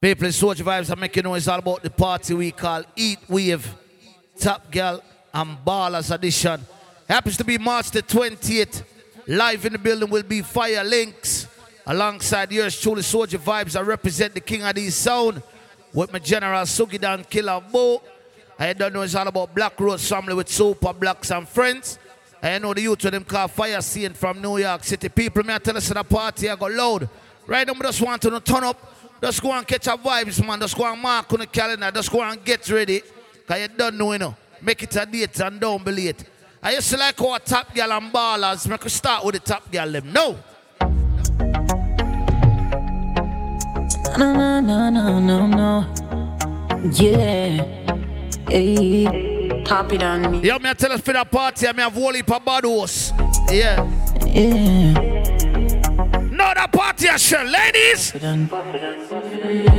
People in Soldier Vibes are making noise all about the party we call Eat Wave, Top Gyal and Ballers Edition. Happens to be March the 20th. Live in the building will be Fire Links. Alongside yours truly, Soldier Vibes. I represent the King Addies sound with my general Sugidan Killer Bo. I don't know it's all about Black Rose family with Super Blacks and friends. I know the youth of them called Fyah Saint from New York City. People, may I tell us the party I got loud. Right now, I just want to turn up just go and catch our vibes, man. Just go and mark on the calendar. Just go and get ready. Because you don't know, you know. Make it a date and don't be late. I used to like our top girl and ballers. Make us start with the top girl them. No. No, no, no, no, no, no. Yeah. Hey. Pop it on me. Yo, me I tell us for that party, I me have whole heap of bad horse. Yeah. Yeah. Know that party, sure, ladies.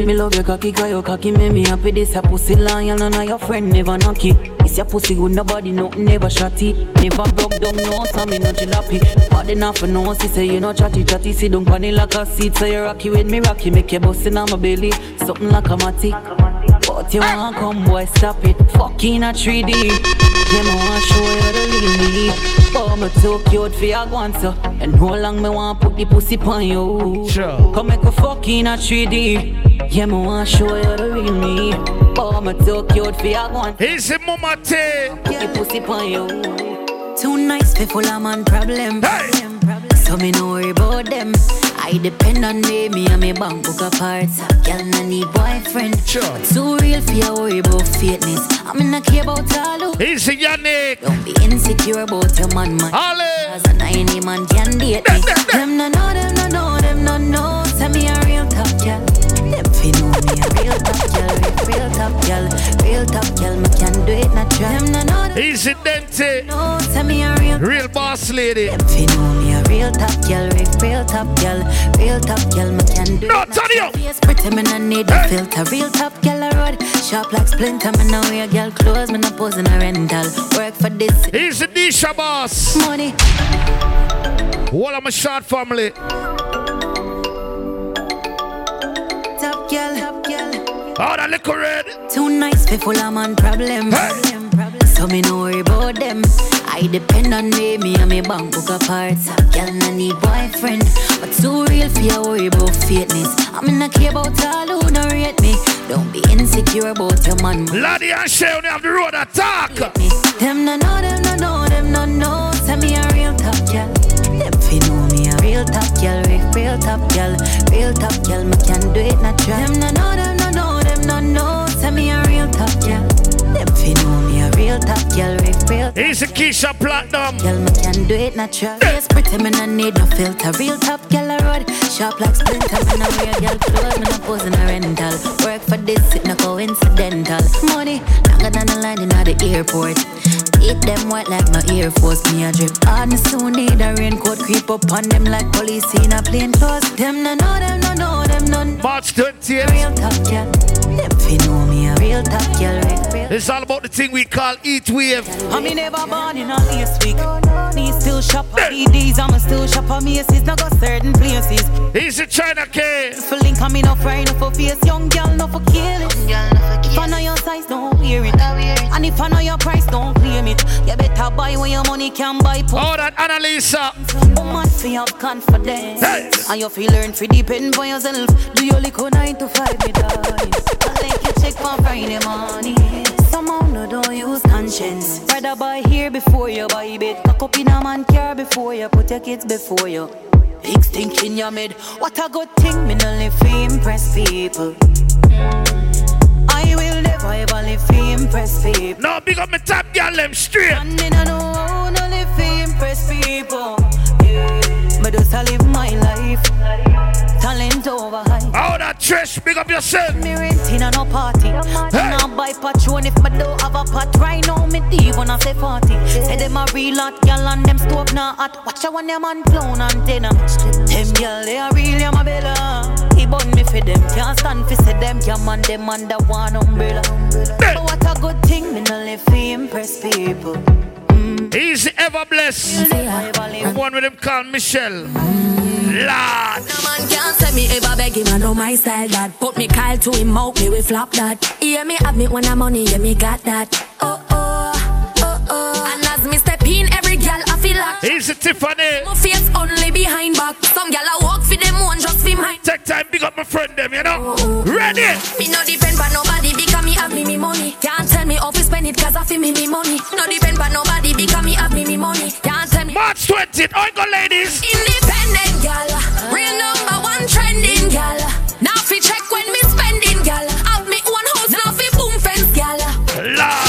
Me love your cocky, cause your cocky make me happy. This a pussy lion and your friend never knock it. It's your pussy good, nobody no never shot it. Never broke down no, so me no jalopy. Bad enough for no, she say you no chatty chatty. Sit down pon like a seat, so you rocky with me rocky. Make you bust in on my belly, something like a matic. But you want come, boy, stop it. Fucking a 3D. Yeah, me want show you the real me. Oh, me too cute for your guanso. And how long me want put the pussy on you? Sure. Come make a fucking a 3D. Yeah, me want show you the real me. Oh, me too cute for your guanso. Easy, mama, tay. Put the pussy on you. Too nice for full of man problem. Hey. So me no worry about them. I depend on me, me and me bank book apart. Girl, no need boyfriend. Sure. But too real for your worry about fakeness. I'm in a care about all who. Easy, Yannick. Don't be insecure about your man, man. Ale. Cause an any man can date me. Them no know, them no know, them no know. Tell me a real top girl. Them fi know me a real top girl, real top girl, real top girl. Me can do it natural. Them no know, Easy, Dente. no. Tell me a real Real boss lady. them fi know me a real top girl, real top girl, real top girl. Me can do No, it. natural. Face pretty, me no need a filter. Real top girl a road, sharp like splinter. Me no wear girl clothes, me no pose in a rental. Work for this Easy, Disha boss. money. All of my short family. Oh, that little red. Too nice for full of man problem. Hey. So me no worry about them. I depend on me, me and me bank book apart. Girl, no need boyfriend, but too real for your worry about fakeness. I'm in a care about all who don't rate me. Don't be insecure about your man. Laddie and Shay on have the road attack. Them no know, them no know, them no know. Tell me a real top girl. Them fi know me a real top girl, real, real top girl, real top girl. Me can do it natural. Them no know, them no know, them no know. Tell me a real top girl. Them fi know me a real top girl, real, real. Easy, Keisha Platinum. Girl, me can do it natural. Face pretty, me no need no filter. Real top girl a road, sharp like splinter. Me no wear girl clothes, me no pose in a rental. Work for this, it no coincidental. Money longer than the line in the airport. Eat them white like my Air Force, me a drip. Me soon need a raincoat, creep up on them like police in a plain clothes. Them no know, them no know, them no. March 20th. Real top girl, them fi know me a real top girl. It's all about the thing we call Eat Wave. I me never born in a last week. Me still shop at DDs, I'ma still shop at Macy's. Now got certain places. He's a China kid. For link, I me no fry, no for face. Young girl, if I know your price, don't claim it. You better buy when your money can buy. Put Oh, that Annalisa. woman for have confidence. Hey. And you feel learn to depend on yourself. Do your liquor nine to five, me darling. I like you check for Friday morning. Somehow no don't use conscience. Rather buy here before you buy bed. Cock up in a man car before you put your kids before you. Big stink in your mid. What a good thing, me no live impress people. I will never ever live for impress people. No, big up my top girl, them straight. And me no know how no live for impress people. Yeah. But just I live my life. Talent over hype. Oh, that trash, big up yourself. Me renting and no party. Hey. Now buy patron if me don't have a pot. Right now me deep when I say party. Say them a real hot gal and them stove now hot. Watch out when them man clown antenna. Uh. Them gal they a real ya my bella. He bun me for them. Can't stand for say them can man them under one umbrella. But what a good thing me no live for impress people. Easy ever blessed. One with him called Michelle. Lord. No man can't say me ever beg him, I know my style that. Put me Kyle to him out, me we flop that. Hear me have me when I'm money, yeah me got that. Oh oh, oh oh. And as me step in, every girl I feel like. Easy Tiffany. My face only behind back. Some girl I walk for them one just for mine. Take time, big up my friend them, you know. Oh, oh. Ready? Me no depend but nobody me have me me money. Can't tell me how to spend it cause I feel me me money. No depend but nobody because me have me me money. Can't tell me. March 20th, all go ladies. Independent gal, real number one trending gal. Now fi check when me spending gal. Have me one house, now fi boom fence gal. Lord.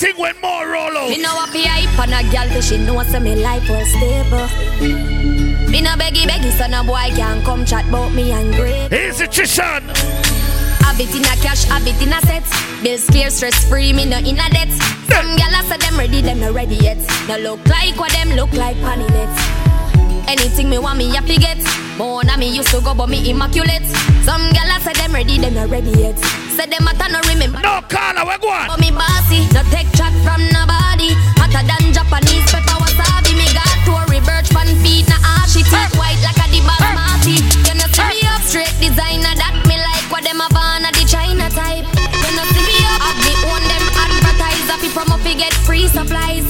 Thing when more roll out. Me know a be hype on a gal, but she know say me life was stable. Me no beggy beggy, so no boy can come chat about me and great. Here's a Trishan. Habit in a cash, have habit in a set. Bills clear, stress free, me no in a debt. Some gyal say them ready, them not ready yet. No look like what them look like panny net. Anything me want me happy get. More than me used to go, but me immaculate. Some gyal say them ready, them not ready yet. Say them matter no remember. No caller, we go on. But me bossy, no take chat from nobody. Hotter than Japanese pepper wasabi. Me got to a reverse fan feet, na ashy teeth white like a di balamati. You know see me up straight designer that me like what them have on a the China type. You know see me up, have me own them advertise. Happy promo fi get free supplies.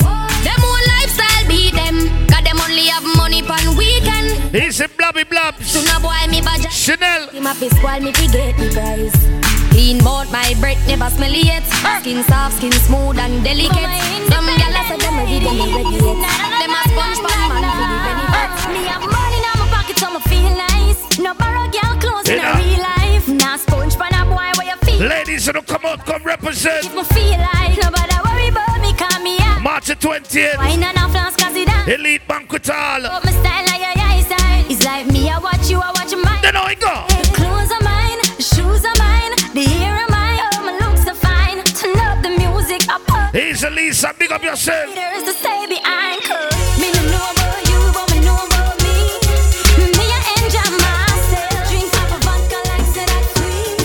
He's a blobby blobs. So no boy me badge. Chanel. Him a piss while me fi get the prize. Clean bout my breath, never smell it. Skin soft, skin smooth and delicate. Some gyal a say them ready, them not ready yet. Them a sponge pan man for the benefits. Me have money in my pocket, so me feel nice. No borrow girl clothes in Yeah. a real life. Now sponge pan a boy where you feel. Ladies, you don't come out, come represent. If me feel like nobody worry about me, call me up. March the 20th. Wine and a flask, cause it down. Elite Banquet Hall. You, I watch your mind. Then how it go? The clothes are mine, the shoes are mine, the hair are mine. Oh, my looks are fine. Turn up the music, I put Here's Elisa, big up yourself. There's to stay behind. Cause me no know about you, but me know about me. Me I enjoy myself. Drink up a vodka like say that sweet.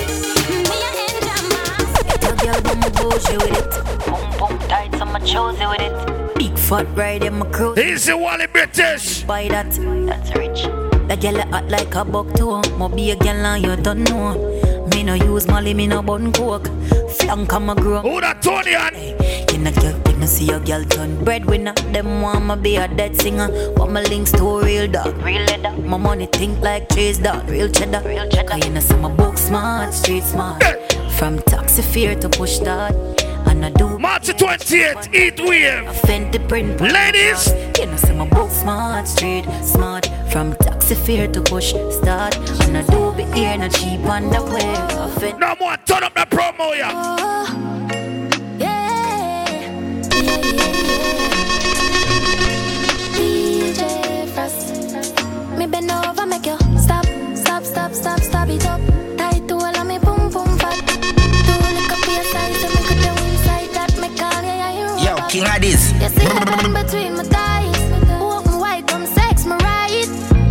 Me I enjoy myself. Your girl do me bougie with it. Boom boom tight, so me choosy with it. Big fat ride in my crew. He's the Wally British. Buy that, that's rich. That girl a hot like a buck too. Mo be a girl and you don't know. Me no use Molly, me no bun coke. Flank on my grow. Who that Tony on? You know, girl, you know, see a girl turn breadwinner. Them want me be a dead singer. Want my links to a real dog, real leather. My money think like cheese dog, real cheddar, real cheddar. Cause you know, see my book smart, street smart. From taxi fear to push start. And I do March the 20th, Eat Wave. Fenty print. Ladies. You know, see my book smart, street smart. From taxi fear to push start. And I do be here, not cheap on the way. Fenty No more, turn up the promo, yeah. Oh, yeah, yeah, yeah. DJ Frost, me bend over, make you stop, stop, stop, stop, stop it up. King up. Addies. You see the between my thighs. Walk my white, come sex my right.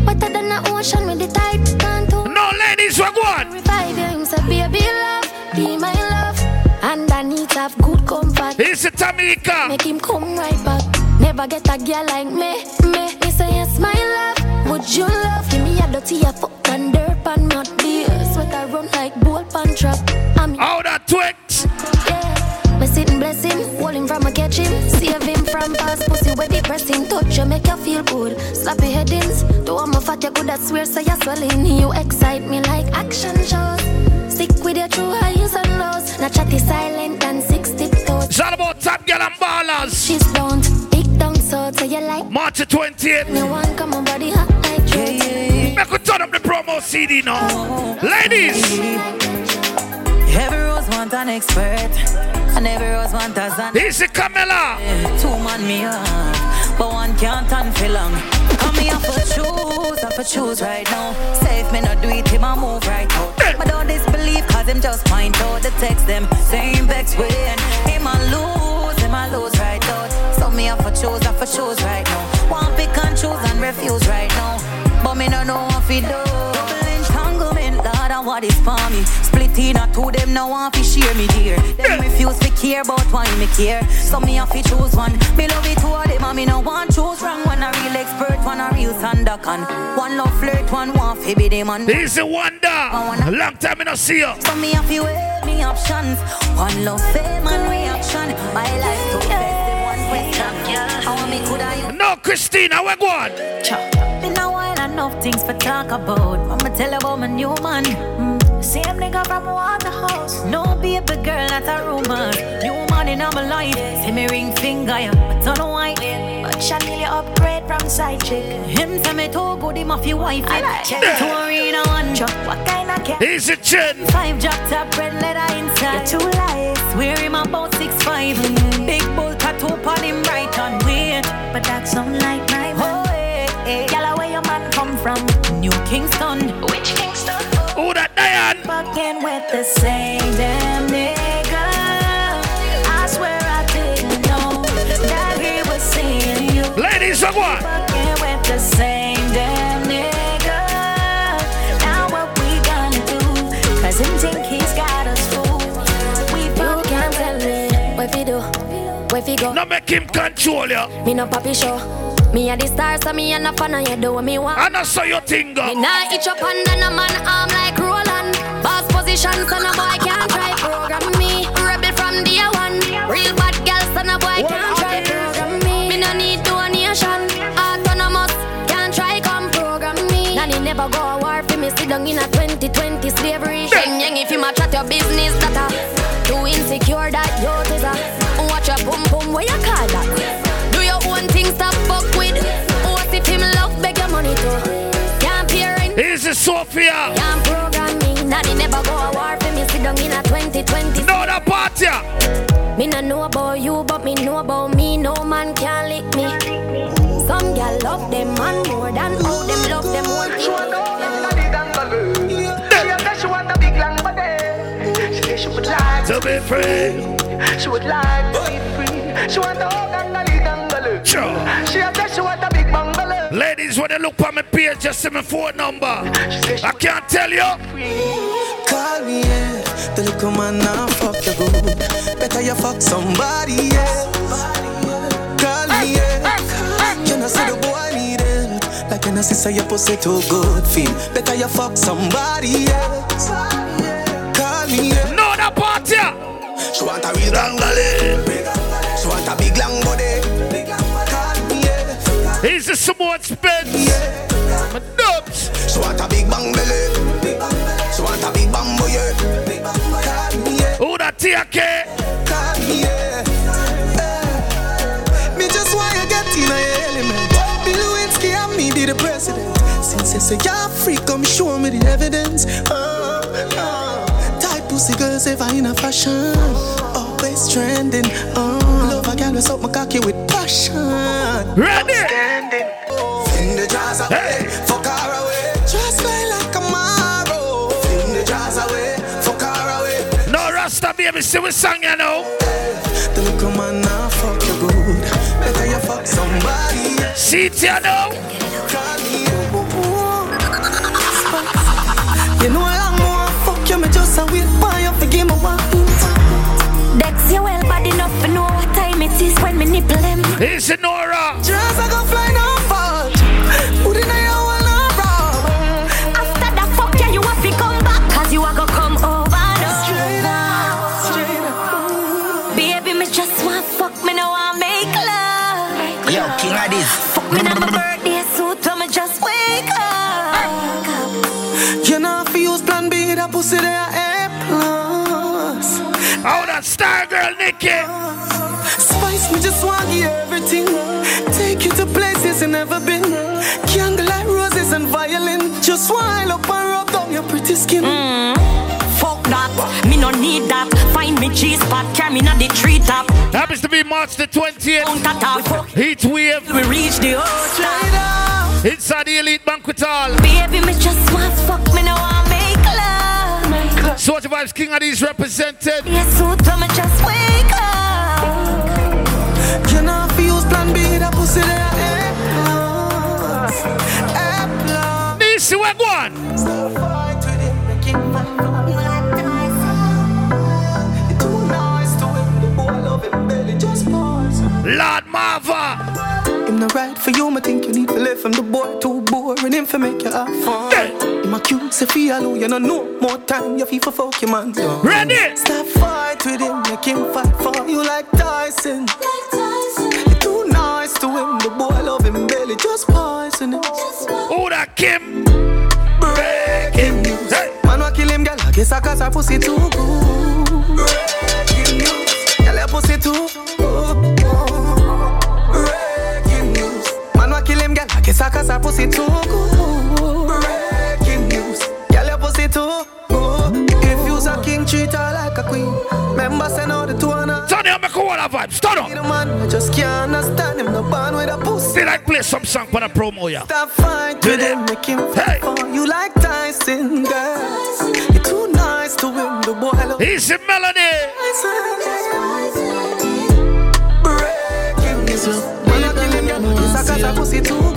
Wetter than the ocean with the tide. Can't No, ladies, we go on. revive you. Him say, baby love, be my love. And I need to have good comfort. He's the Tamika. Make him come right back. Never get a girl like me, me. Me say yes, my love. Would you love? Give me a dirty a fuck and dirt pan not beer. Sweat I run like bull pan trap. I'm How that Twix. yeah. Me sitting blessing, hold him from a catch him, save him from past pussy where depressing. Touch you make you feel good. Slappy headings, do I'm a fat you good. I swear so you swelling. You excite me like action shows. Stick with your true highs and lows. Not chatty silent and six tiptoes. It's all about Top Gyal and Ballers. She's blonde, big down so tell you like March the 20th. me one come on body hot like drugs. Make we turn up the promo CD now. Ladies, Every rose want an expert, and every rose want a zan. here's the Camilla. Two man me up, but one can't stand for long. Come here for choose, I for choose right now. If me not do it, him a move right out. But don't disbelieve, cause him just point out the text them. Same vex and him a lose, him a lose right out. So me I for choose, I for choose right now. One pick and choose and refuse right now. But me no know what fi do. Double entanglement, Lord, I know what is for me. Split in a two, them now want to share me dear. Them refuse to care about why me care. So me have to choose one. Me love it two of them, and me no want choose wrong. One a real expert, one a real sandakan. One love flirt, one want to be the man. This is a wonder. Long time I no see you. So me have to weigh me options. One love fame and reaction. My life to the one question. How me could I? No, Christina, where go on? Been a while, enough things for talk about. I'ma tell about my new man. Mm. Same nigga from Waterhouse. No baby girl, that's a rumor. New man in my life. See me ring finger, yeah, but don't know why. But Chanel you upgrade from side chick. Him say me too good, him off your wife. I like Check to arena one chop. What kind of cat? He's a chin. Five drop top red leather inside. You're too light. Wear him about six five. Big bull tattoo on him right on weird. But that sound like my man. Oh, hey, hey. Yalla, where your man come from? New Kingston. Which Kingston? Who that Diane? Fucking with the same damn nigga. I swear I didn't know that he was seeing you. Ladies, where go? Fucking with the same damn nigga. Now what we gonna do? Cause him think he's got us fooled. We You fucking can't tell me what fi do, what fi go. No make him control you. Me no papi show. Me a the star, so me a no fan of you do what me want. I know so you think Me nah itch up under no man arm like Roland. Boss position, so no boy can't try program me. Rebel from day one. Real bad girl, so no boy can't try program me. Me no need donation. Autonomous, can't try come program me. Nanny never go a war for me. Sit down in a 2020 slavery. Sheng yang if you match at your business, that a too insecure that you Sophia. Can't program me, nanny never go a war for me. Sit down in a 2020. No the party. Me no know about you, but me know about me. No man can lick me. Some gal love them man more than how them love them one. She want to hold on to the dangle. She said she want a big long body. She said she would like To be free. She would like to be free. She want to hold on to the dangle. Sure. She said she want a big bungalow. Ladies, when they look on my page, just see my phone number. She said she I can't tell you. Call me, yeah. The little man now fuck you good. Better you fuck somebody, yeah. Call me, yeah. You know see the boy need help. Like you know see say your pussy too good feel. Better you fuck somebody, yeah. Call me, yeah. No the party. She want a real dangle. The Simone Spence. Yeah. My dubs. She want a big bang belly. She want a big bamboo, yeah. Call me, yeah. Who that TK? Yeah. Eh. Me just want you get in a element. Bill Lewinsky and me be the president. Since you say you're free, come show me the evidence. Uh, uh. Tight pussy girls ever in a fashion. Always trending. Uh. Love a girl with up my cocky with passion. Ready? Away. Hey. Fuck her away. Just play like a marrow. In the jazz away. Fuck her away. No Rasta baby, see we song you know. The little man now fuck you good. Better you fuck somebody. See it you know. You know I long more fuck you. Me just a wait for you. Forgive me one. Dex, you well bad enough to know what time it is when me nipple them. He's a Nora. Just I go fly 98. Heat wave. We reach the ocean. Inside the elite banquet hall. Baby, me just want fuck me now. I make love. Soldier Vibes King Addies represented. Yes, so tell me just wanna ride for you, me think you need to live from the boy too boring him for make you have fun. In my cute, say feel alone, you know no more time, you feel for fuck your man. So. Ready? Stop fight with him, make him fight for you like Tyson. You're too nice to him, the boy love him belly, just poison him. Who that Kim? Breaking news. Hey. Man, wa kill him, girl. I guess I cause her pussy too good. Breaking news. Girl, your pussy too pussy too good. Breaking news. Girl, your pussy too good. If you's a king, treat her like a queen. Remember, send out the two a Tony, I'm make a water vibe. Start up. man. I just can't understand him. No born with a pussy. Like play some song for the promo, yeah. Stop fight with him, make him Hey. you like Tyson, girl. You're too nice to him, the boy love Easy melody. Breaking news. When I kill him, girl, this a a pussy too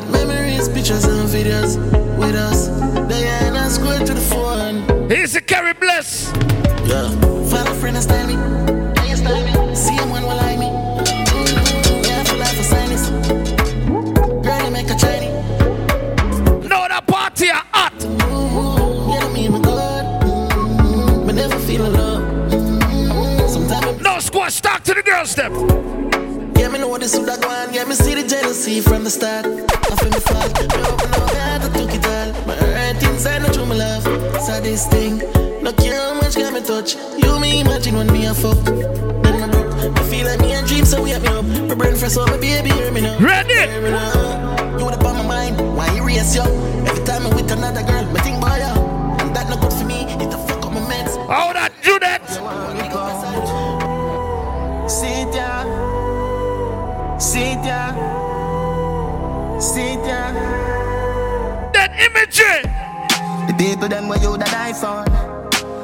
got memories, pictures and videos with us. Diana scroll to the phone. Easy carry bless. Yeah. Follow friend and style me. Yeah, you style me. See him when will like me. Mm, Yeah, feel like for sinus. Girl, make a Chinese. No, that party are hot. Mm, Yeah, I mean, my God. Mm, But never feel alone. Mm, Sometimes No squash, talk to the girls, them. Yeah, me know what this would have gone. Yeah, me see the jealousy from the start. I feel me fall. Me open up, I had to took it all. My hurt inside, no true my love. So this thing, no care how much can me touch. You me imagine when me a fuck. Then I broke. I feel like me so we have me up. My brain fresh, so my baby hear me now. Ready? Hear me now.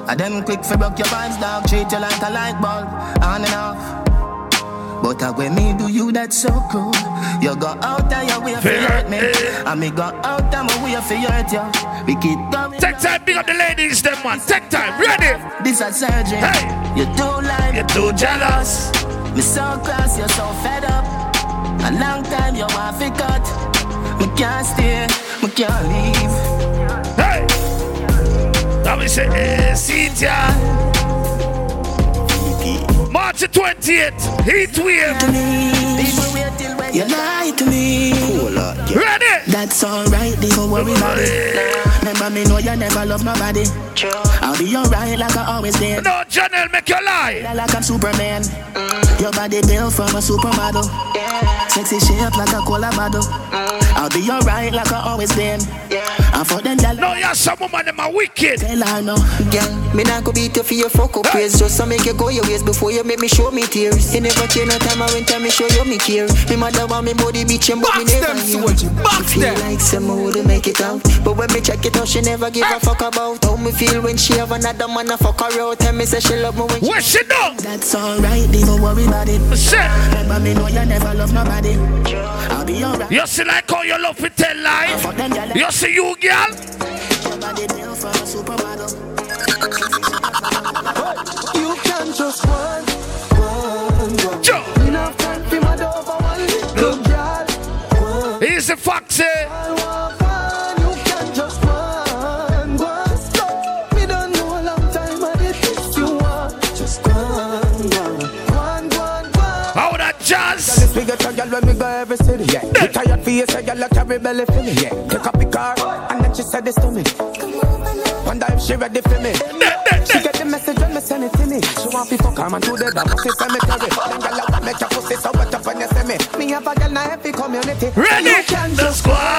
I them quick for broke your vibes, dog. Treat you like a light bulb, on and off. But uh, when me do you that so cool. You go out and your way for hurt me. And me go out and my way for hurt you. We keep going. Take time, big up the ladies, them man. Take time, ready? This a surgery. Hey. You do like You're too jealous. Me so cross, you're so fed up. A long time you want to cut. Me can't stay, me can't leave. Hey. Now we say, eh, Cynthia. March the 28th, heat wave. People wait you lie to me. Ready? That's alright, don't worry about it. Remember me know you never love my body. I'll be alright like I always did. No, Janelle, make you lie. Like I'm Superman. Your body built from a supermodel. Sexy shape like a cola model. Mm. I'll be alright like I always been. And for them, y'all No, you're some woman, them are wicked. tell her no. Girl, me not go beat you for your fuck up ways Just to make you go your ways before you make me show me tears You never care no time I went time me show you me care Me mother want me body bitch and but me never hear Box feel like some would make it out But when me check it out she never give a fuck about How me feel when she have another man a fuck her out Tell me say she love me when she What she do? That's alright, don't worry about it. Shit. Remember me know you never love nobody. I'll be alright. You see like how you love to tell lie? Fuck them, y'all. See you, girl? Your body built a supermodel. You can just run, for you, say girl, you carry belly for me, yeah. Take up the car, and then she said this to me. Wonder if she ready for me. She get the message when me send it to me. She want to fuck her man to the damn pussy cemetery. Then girl, I want make your pussy so wet up when you see me. Me have a girl in every community. Ready? You can The squad.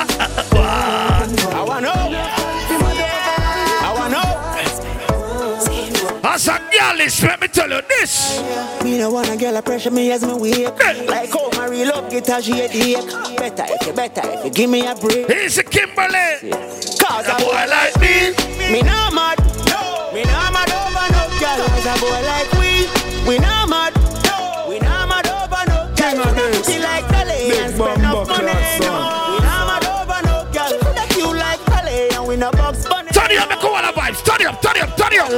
Know. As a girl, is, let me tell you this. Me no wanna girl a pressure me as me wake Hey. Like how my real love get a shade ache Better if you better if you give me a break He's a Kimberly. Cause A boy like me. Me not mad, no. Me not mad over no girl. Cause a boy like we, we not mad, no. We not mad over no girl. She like Kelly and spend enough money, no. We not mad over no girl. She coulda cute like Kelly and we no box bunny. Tony, I'm a cool vibe. up, turn it up, turn it up, turn it up.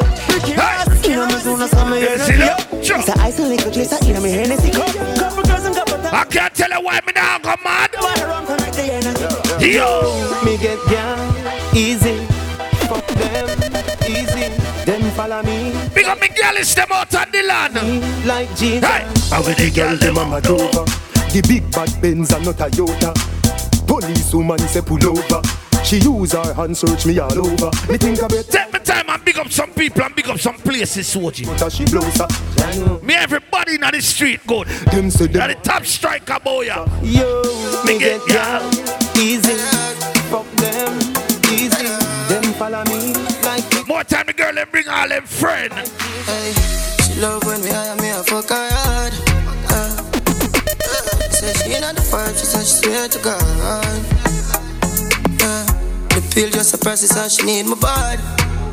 Hey. You know me soon as I'm here. It's a ice and liquor chase. You know me Hennessy. Couple girls and couple I can't tell you why me now go mad. Yo. Me get down easy. Fuck them easy. Them follow me. Big up me girl is them out on the land. Like Jesus. Hey. How with the girl them on my Dover. The big bad Benz and not a Toyota. Police woman say pull over. She use her hand search me all over. Me think about Take my time and big up some people and big up some places, Soji. she blows her. Me everybody in the street good. Them say Now them the top striker boy. yeah. Yo, Me me get get down easy. Fuck them easy. Them follow me like More time the girl and bring all them friend. Hey, she love when we hire me a fuck her hard. Uh, uh, say she not the five, she said she swear to God. Pill just a process and she need my body.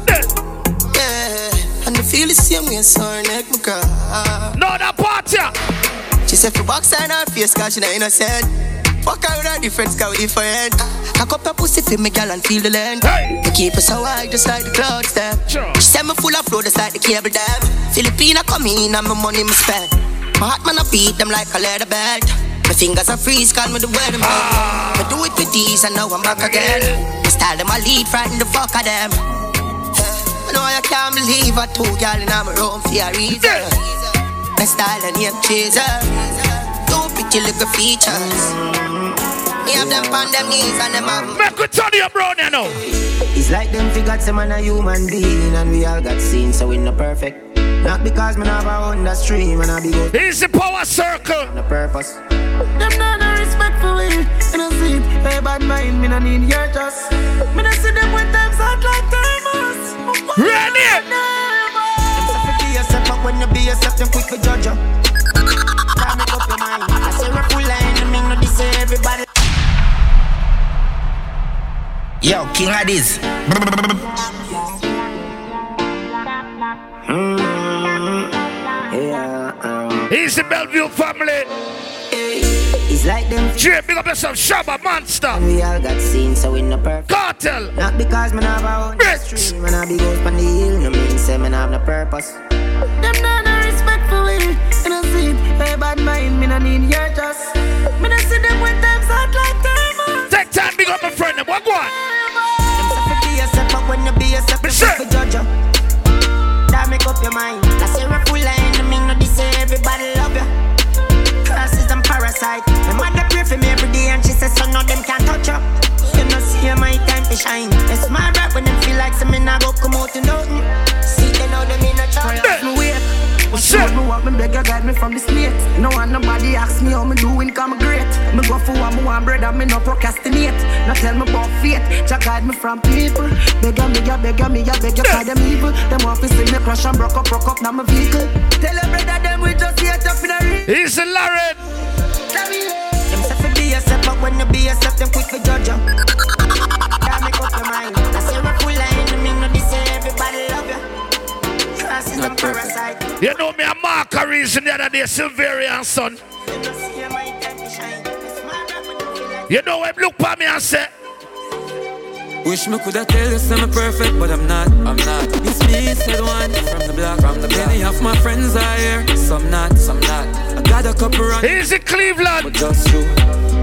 Yeah, and the feel the same way, so her neck my cry. No, that part yeah. She said for box and her face, cause she not innocent. Fuck her with her difference, cause we different. I up her pussy for me, girl, and feel the length. Hey. Keep her so high, just like the clouds, them. Sure. She said me full of flow, just like the cable dam. Filipina come in, and my money me spend. My heart man, I beat them like a leather belt. My fingers are freeze, call me the weather man. I do it with these, and now I'm back again. My style them, I lead, frighten the fuck of them. I know I can't believe I two girl in my room for a reason. My style and name chaser. Two pretty little features. Me have them on them knees and them have Make we turn you brown you know. It's like them figured some man a human being and we all got seen so we no perfect. Not because man have a under stream and I be good This is the power circle. on a purpose. Them not no respect for we. You know see, hey bad mind, me no need your trust. Me no see them when times hot like thermos. Ready? Them say fi be yourself, but when you be yourself, them quick to judge you. Can't make up your mind. I say we're full of enemy, no this everybody. Yo, King of this. Yeah, um, He's the Bellevue family. it's like them Jay, big up yourself, Shabba Monster. we all got seen so we no perfect. Cartel. Not because man have a own Bitch. stream and I be goes on the hill, no mean say man have no purpose. Them not no respect for we, you know see, hey bad mind, me no need your trust. Me no see them when times hot like thermos. Take time, big up my friend. You guide me from the slate. No one nobody ask me how me doing come great. Me go for what me want brother me no procrastinate. No tell me about fate. Jah guide me from people. Beg you me ya beg you me ya beg you call them evil. Them office see me crash and broke up broke up now my vehicle. Tell your brother them we just hate up in a real. He's the Lauren. Them say fi be yourself, but when you be yourself, them quick to judge you. Can't make up your mind. Crosses and parasite. You know me a marker reason the other day, Silverian son. You know see my time to shine. It's my rap when you feel like You know him look for me and say, Wish me coulda tell you I'm perfect, but I'm not, I'm not. It's me, said one from the block, from the Many of my friends are here, some not, some not. I got a couple run, he's in Cleveland. but just true.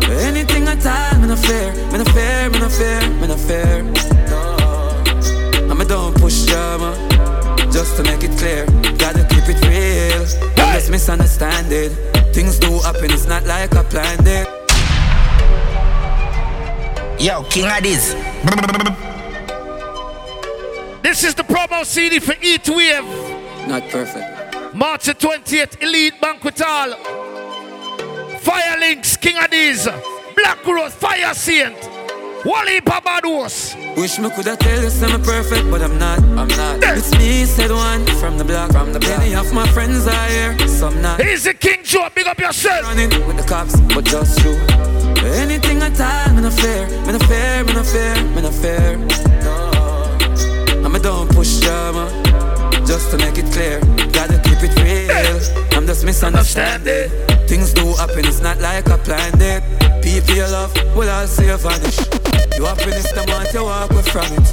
Anything at all, me no fair, me no fair, me no fair, me no fair. No, I'm a don't push drama, just to make it clear. Gotta keep it real, don't just misunderstand it. Things do happen, it's not like I planned it. Yo, King of this. This is the promo CD for Eat Wave. Not perfect. March the 20th, Elite Banquet Hall. Fire Links, King Addies. Black Rose, Fyah Saint. Wally Pabados. Wish me coulda tell you I'm perfect, but I'm not, I'm not. It's me, said one from the block, from the block. Many of my friends are here, some not. He's the King Joe, big up yourself. Running with the cops, but just you. Anything at all, me no fair, me no fair, me no fair, me no fair. No, I'm a don't push drama, just to make it clear. Gotta keep it real. I'm just misunderstanding. Things do happen, it's not like I planned it. People you love will all see you vanish. You happiness, them want you walk away from it.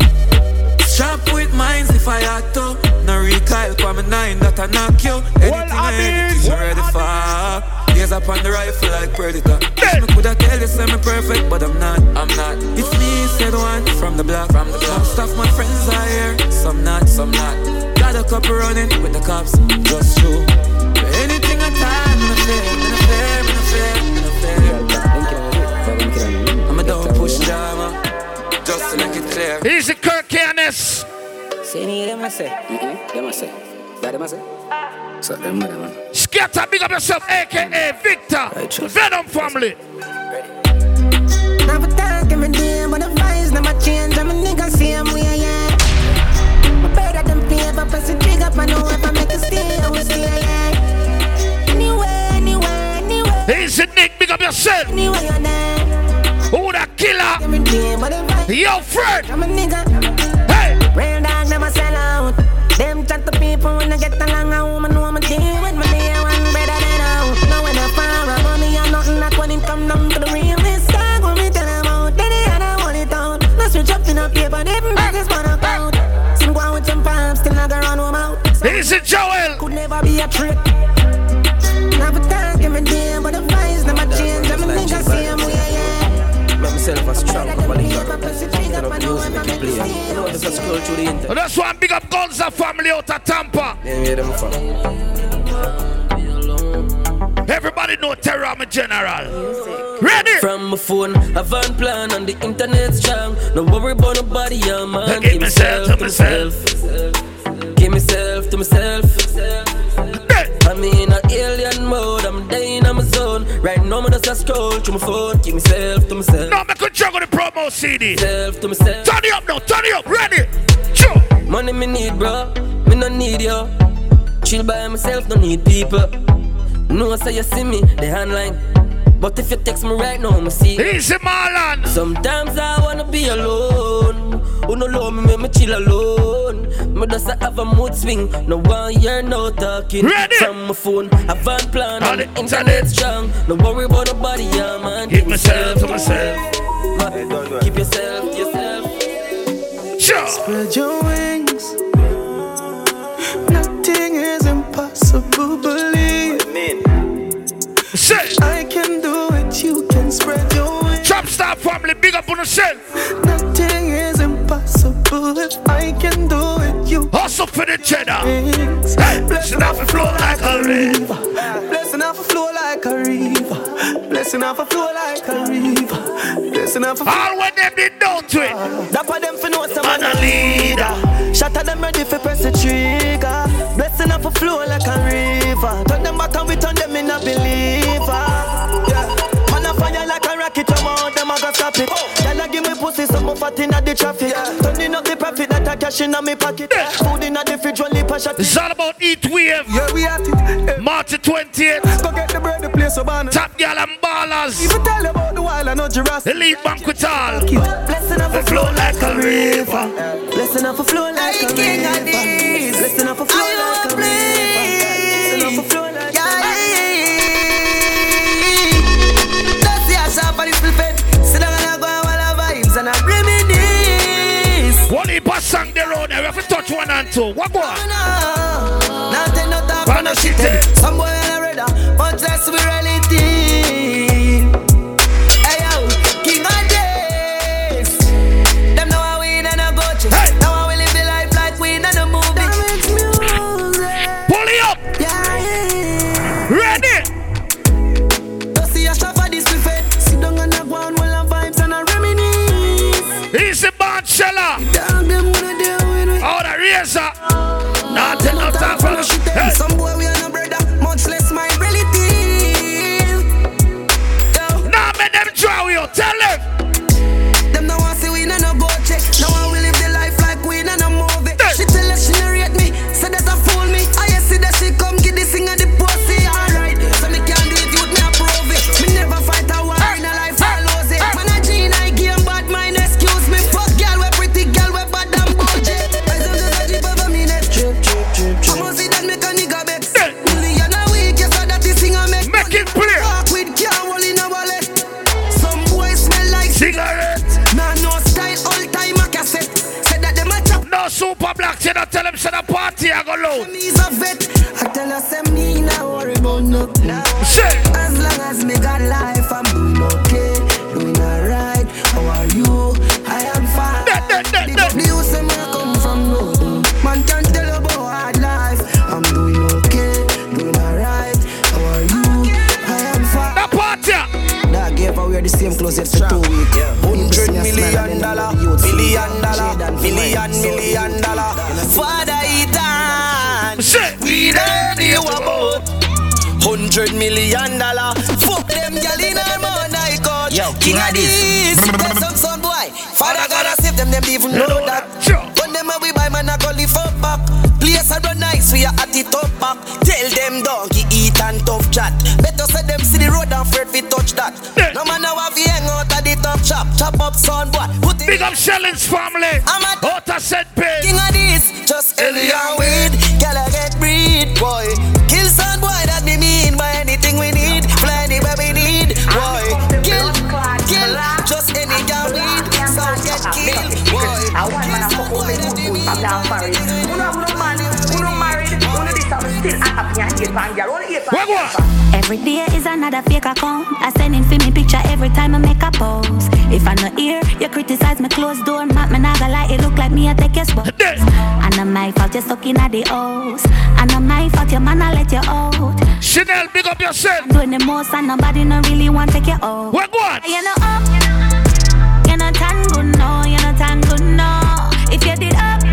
Chop with mines if I had to. No recoil for me nine that I knock you. Anything I mean, you ready for? Gaze up on the rifle like predator. Wish me coulda tell you say me perfect, but I'm not. I'm not. It's me said one from the block. From the block. Most of my friends are here. Some not, some not. Got a couple running with the cops. Just true. Anything I time, I'm fair, I'm a fair, I'm a fair, Just to make it clear. Easy Kirk Canis. Say any them I say. Mm-mm. Them I say. That them I say. So them man. Scatter, big up yourself, aka Victor. Venom family. Never talk every day, but the vibes never change. I'm a nigga same way, yeah. My better than paper, press the trigger, I know if I make a stay, I will stay, yeah. Nick, big up yourself. Anywhere you're there. Who the killer? Every day, but the vibes. Yo, Fred. I'm a nigga. Hey. Real dog never sell out. Them chat to people when I get along. A woman know I'm deal with my day one better than out. Now when I fire money and nothing like when it come down to the realest dog when me tell them out. Then they had to hold it down. No switch up in a paper, they business for the count. Sing go with some palms, still not go run home out. Easy Joel. Could never be a trick. Just scroll through the internet. That's why I'm big up Gonza family out of Tampa. Yeah, where them from? Everybody know Terror, I'm a general. Ready? From my phone, I van plan on the internet strong. No worry about nobody, I'm man. Give myself to myself. Give myself to myself. I'm in an alien mode, I'm dying on my zone. Right now, I'm just a scroll through my phone. Give myself to myself. No, make a juggle the promo CD. Myself to myself. Turn it up now, turn it up, ready? Sure. Money me need, bro. Me no need you. Chill by myself, no need people. No, say you see me, the handline. But if you text me right now, me see. Easy Marlon. Sometimes I wanna be alone. Who no love me, make me chill alone. Me just a have a mood swing. No one hear no talking. Ready? From my phone, I van plan on the internet strong. No worry about nobody, yeah, man. Give myself to myself. Man, Keep yourself to yourself. Sure. Spread your wings. Nothing is impossible, believe. Say. I can do it, you can spread your wings. Trap Star family, big up on yourself. Nothing is impossible if I can do it, you Hustle for the cheddar. Hey, Blessing off the floor like a river. Blessing off a flow like a river. Blessing off a flow like a river. Blessing off a flow. All when them did down to it. That for them for know some Man a leader. Shut at them ready for press the trigger. Blessing off a flow like a river. Turn them back and we turn them in a believer. Yeah. Man a fire like a rocket, come out, them a go stop it. Then I give me pussy some fat in the traffic. Turning up the profit that I cash in my pocket. Food in the fridge, one lip a shot. It's all about Eat Wave. Yeah, we at it. Eh. March the 20th. Go get the bread, the place so ban. Top Gal and Ballers. Even tell you about the wild, I know Jurassic. Elite Banquet Hall. Blessing off They a flow like a river. Blessing off a flow like a river. And. What go load. A vet. I tell her, say me now worry about nothing. As long as me got life, I'm doing okay, doing alright. How are you? I am fine. Big up the youth, say me I come from nothing. Man can tell about hard life. I'm doing okay, doing alright. How are you? I am fine. That party. That gave her wear the same clothes yet for two weeks. Hundred million dollar, million dollar, million million dollar. Father We know about hundred million dollar. Fuck them gyal in our mouth, I cut. Yo, King Addies. There's some son boy. Father gotta save them, them even know that. When them a we buy man a go live up back. Place a run nice, we a at it up back. Tell them donkey eat and tough chat. Better say them see the road and afraid fi touch that. No man now have hang out at the top chop. Chop up son boy. Put it Big up Shellings family. I'm a of set pay. King Addies. Just alien weed. Gyal a get boy. Kill son boy, that me mean by anything we need. Fly anywhere we need, boy. Kill, kill. Just any girl weed. Son get killed, boy. I want man a fuck up with good food from down married. Uno have no man, uno married, uno this have still happy and hate man, girl. Only hate man. Every day is another fake account. I send in for me picture every time I make a pose. If I'm not here, you criticize me closed door. Map me naga like it look like me I take your spot. And I'm my fault you're stuck in at the house. And I'm my fault your man I let you out. Chanel, big up yourself. Doing the most and nobody no really want to take you out. What what? You know oh, up. You know tan good no. You know tan good no. If you did up,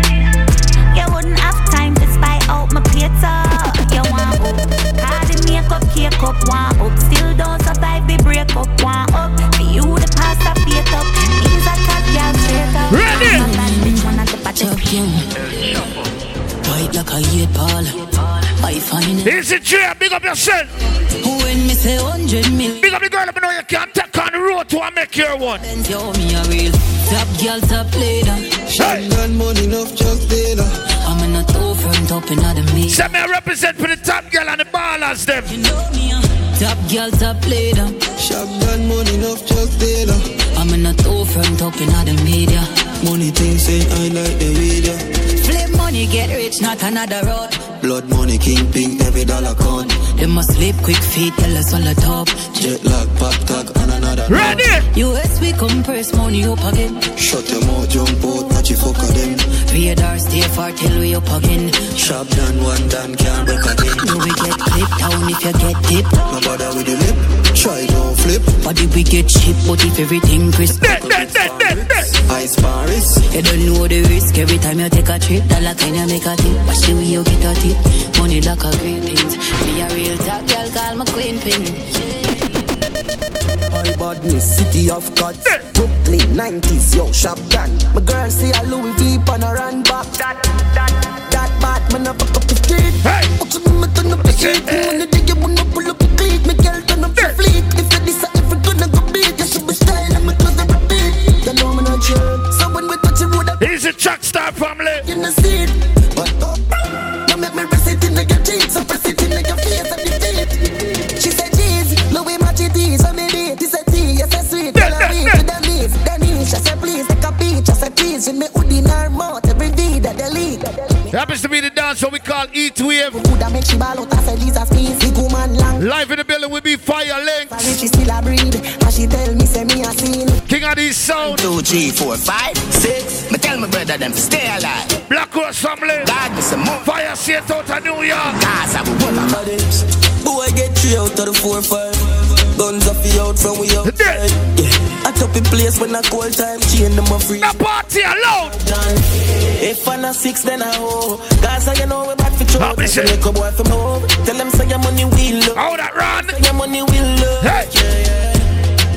you wouldn't have time to spy out my pizza. You want up. All the makeup, cake up, want up. The breakup, up. For you the past a fate up. Means I cut girl straight up. Ready? I'm a bad bitch, one at the party. White like a eight ball. I find it. Easy big up yourself. When me say hundred million. Big up the girl, let me know you can't take on the road to a make your one. Yo, me a real top girl, top leader. Shotgun money enough just dealer. I'm in a two front up in the me. Say me I represent for the top girl and the ballers them. You know me a top girl, top leader. Shotgun money enough just dealer. I'm in a two front up in the media. Money things say I like the video. Flip money, get rich, not another road. Blood money, king pink, every dollar count. They must sleep quick feet, tell us on the top. Jet lag, pop tag, and another. Ready? US we compress money up again. Shut your mouth, jump out, touch your fuck of them. Radar stay far till we up again. Sharp done, one done, can't break again. No we get clipped down if you get tipped. No bother with the lip, try don't flip. Body we get cheap, but if everything crisp. Ice Paris. You don't know the risk every time you take a trip. Dollar kind you make a tip. Watch the way you get a tip. Money like a green pins. Me a real top girl, call me queen pin. My badness, city of gods. Brooklyn, 90s, yo, shop done. My girl see a Louis V on a run back. That, that, that bad man, I fuck up the street. Hey! Fuck up me, turn up the heat. Eh. Money day, you wanna pull up the cleat. My girl turn up the fleet. If you this, every gonna go beat. You should be style, and my clothes are repeat. You know me not sure. So when we touch the road, He's a track star family. you know see it. Peach." I said, "Please," with me hood in her mouth every day that they leak. Happens to be the dance what we call Eat Wave. Woulda make she ball out, I said, "Lisa squeeze." Big woman long. Live in the building will be Fire Links. Sorry, she still a breed, and she tell me say me a scene. King Addies sound. Two, three, four, five, six. Me tell my brother them to stay alive. Black Rose family. God me some more. Fyah Saint out of New York. Cause I will one Boy get three out of the four five. Guns off the out from we outside. Yeah. I top in place when I call time, chain them a free. The party alone. If I'm not six, then I hoe. Cause I know we back for trouble. So make a boy from home. Tell them say your money will look. How that run? Say your money will look. Hey. Yeah,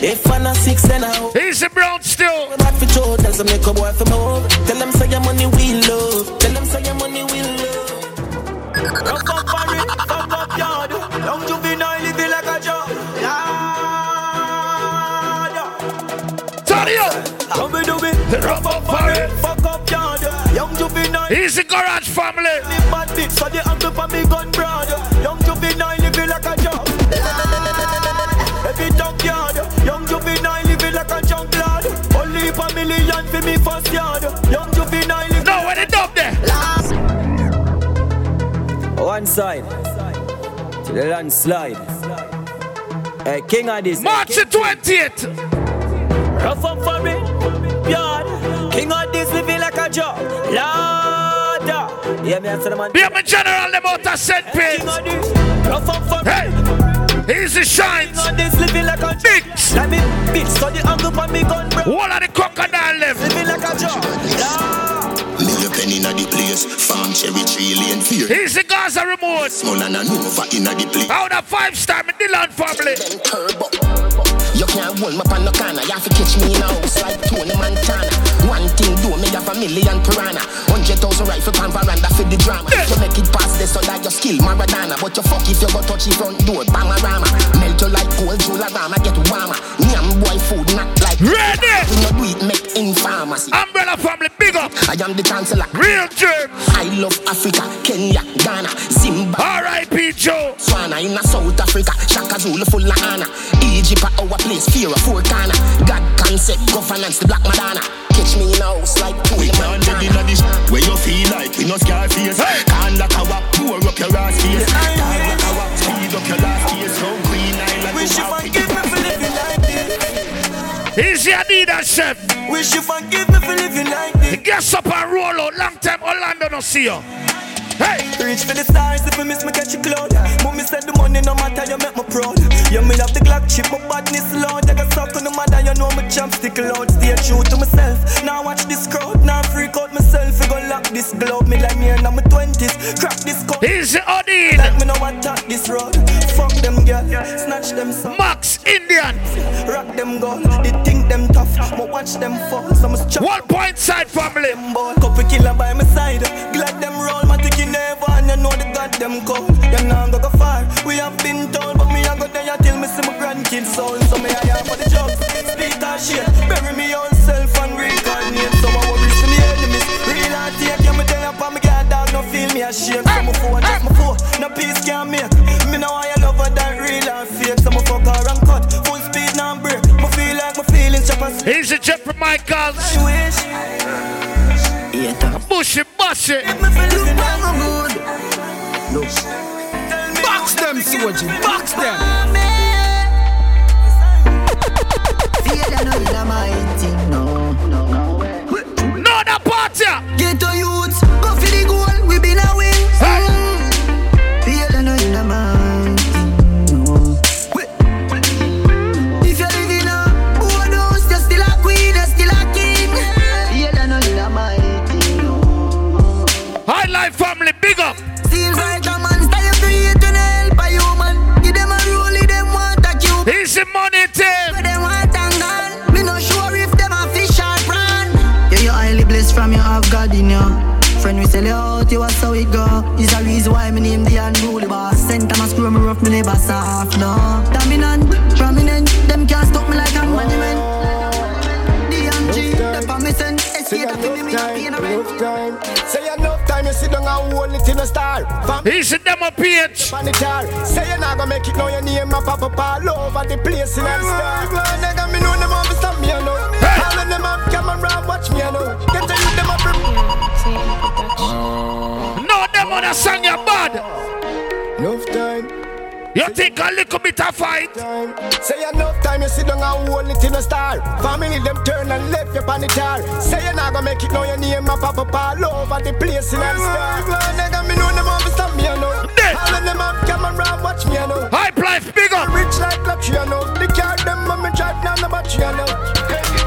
yeah. If I'm not six, then I hoe. a Brown still. We back for trouble. Tell them make a boy from home. Tell them say your money will look. Tell them say your money will look. Rough up for it, fuck up yard. Young juvenile Turn it up. How we do it? Rough up for it, fuck up yard. Young juvenile. Easy Garage family. Live bad bitch, so the angle for me gun broad. Young juvenile living like a job. Every dump yard. Young juvenile living like a junk lad. Only for million for me first yard. Young juvenile living No, when it up there. side. To the landslide. Hey, King Addies. March the 20th. Rough up for me. Yard. King Addies living like a job. Lord. Yeah, me answer the man. Be a general them out of St. Pete. Rough up for Hey. Easy shines. King Addies living like a Big. Let me big. So the angle on me gun, bro. All of the crocodile left. Living like a job. Million penny inna the place. Farm cherry tree lane fear. Easy Gaza remote. Small and a Nova inna the place. Out of five star, me Dylan family. You can't hold me on no corner. You have to catch me in a house like Tony Montana. One thing do me have a million piranha. Hundred thousand rifle pan veranda for the drama. You make it past this so that your skill Maradona. But you fuck if you go touch the front door, Bamarama. Melt you like gold, Jularama, get warmer. Nyam boy food not Ready. We no do it make in pharmacy. Umbrella family, big up. I am the chancellor. Real germ. I love Africa, Kenya, Ghana, Zimbabwe. R.I.P. Joe. Swana in a South Africa, Shaka Zulu full of honor. Egypt at our place, fear of four corner. God concept, governance, the black Madonna. Catch me in a house like two We can't get inna this where you feel like we no scar face. Can't lock wap, pour up your ass face. Can't lock wap, speed up your last case. So Queen Island, Wish you forgive this. Easy Adidas chef. Wish you forgive me for living like this. Guess up and roll out. Long time Orlando no see you. Hey. Reach for the stars if you miss me catch a cloud. Mommy said the money no matter you make me proud. You me have the Glock chip, my badness loud. I got suck on the mother, you know me jump stick loud. Stay true to myself. Now watch this crowd, now freak out myself. We gon' lock this globe, me like me in my twenties. Crack this code. Easy Odin. Like me no attack this road. Fuck them girl, snatch them some. Max Indian. Rock them gun, they think them tough, but watch them fall. Is chop. One point side family. Couple killer by my side. Glad them roll, my ticky never, and you know the goddamn. You know go go far. We have been told, but me I go there till me see my grandkids soul. So me I am for the jobs. Split or shit, bury me own self and reincarnate. So I worry to the enemies. Real and take, yeah me tell you, but me got dog no feel me ashamed. So my phone just my phone, no peace can make. Me know I love her than real and fake. So my fuck her and cut, full speed now break. Me feel like my feelings chop us. Easy Jeffrey Michaels. I wish. Bushy, bushy. Box them, Soji. Box them. Never soft, no. Dominant, prominent, them can't stop me like a monument. DMG, the permission, escape the feeling me happy in a Enough time. Say enough time, you sit down and hold it in a star. Fam- Easy them a page. on the tar. Say you're not gonna make it, now your name a pop up all over the place in the star. Nigga, me know them want to stop me, you know. All of them have camera, watch me, you know. Get to you, them up. No, them on a song you bad. Enough time. You think a little bit of fight? Time. Say enough time, you sit down and hold it in a star. Family them turn and left you on the tar. Say you're not gonna make it, now your name a pop up all over the place in the star. Nigga, me know them want to stop me, you know. All of them have camera, watch me, you know. Hype life, big up. Rich like luxury, you know. The car them when me drive down the battery, you know.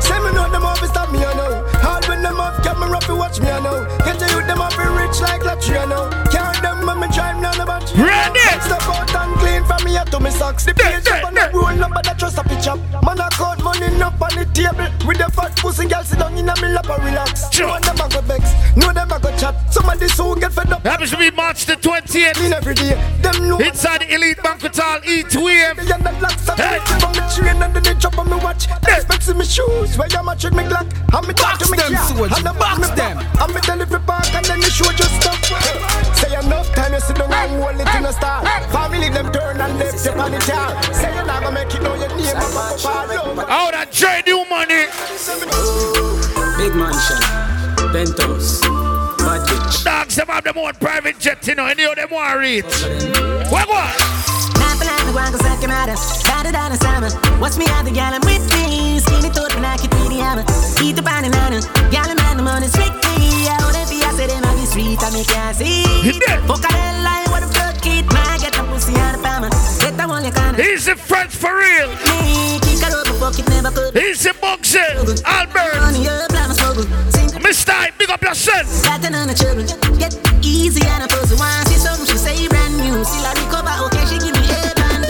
Say me know them want to stop me, you know. All when them have camera, fi watch me, you know. Get to you, them have be rich like luxury, you know. Car them when me drive down the battery. Ready? Step out and clean from me head to me socks. The page up on the roll number that trust a up. Man I count money up on the table with the fat pussy girl sit down in a me lap and relax. Sure. Know them a go vex, know them a go chat. Somebody soon get fed up. Happens to be March the 20th. Clean every day. Them know. Inside the Elite Banquet Hall, E2M. Me and the locks up Hey. from the train and then they drop on me watch. Expect see me shoes where you match with me Glock. And me talk to me them, And box them. And me delivery park and then the show just stop. Sit down and hold it in a star. Family them turn and left you on the jar. Say you're not gonna make it know your name up up all over. Out and trade new money. Big mansion. Penthouse. Bad bitch. Dogs them have them own private jet, you know, any of them want reach. What what? What's me other gal, I'm with me. Skinny thought when I could be the hammer. Eat the banana. Gal, man, the money strictly. I wouldn't be, I said, them on the street, I make you see. Fuck a hell, like what the fuck, kid, man. Get pussy out of. Get one you can. He's French for real. Me, kick a it, never could. He's boxer. Albert. Money up, plan a struggle. Mr. Big up yourself. Starting on the children. Get easy and a pussy. Once see something, she say brand new. Still I recover, okay, she give me a band.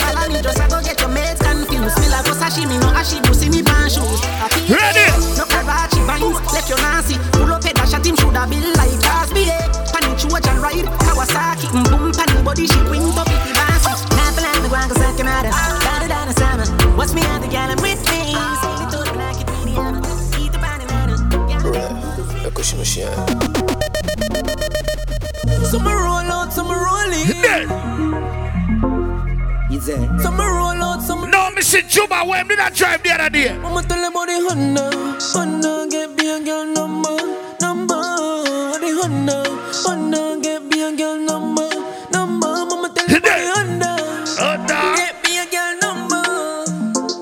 Follow me, just I go get your mates confused. Me like go sashimi, no ashibu, see me pan shoes. Ready? No Karachi vines, left your Nancy. Pull up head, dash at him, shoulda been Cushy machine. Some roll out, some rolling. Is there? Some roll out, some. No, Mr. Juba, when did I drive the other day? I'ma tell them about the Honda. Honda get me a girl number, number. The Honda, Honda get me a girl number, number. Mama tell them about the Honda. Honda. Get me a girl number.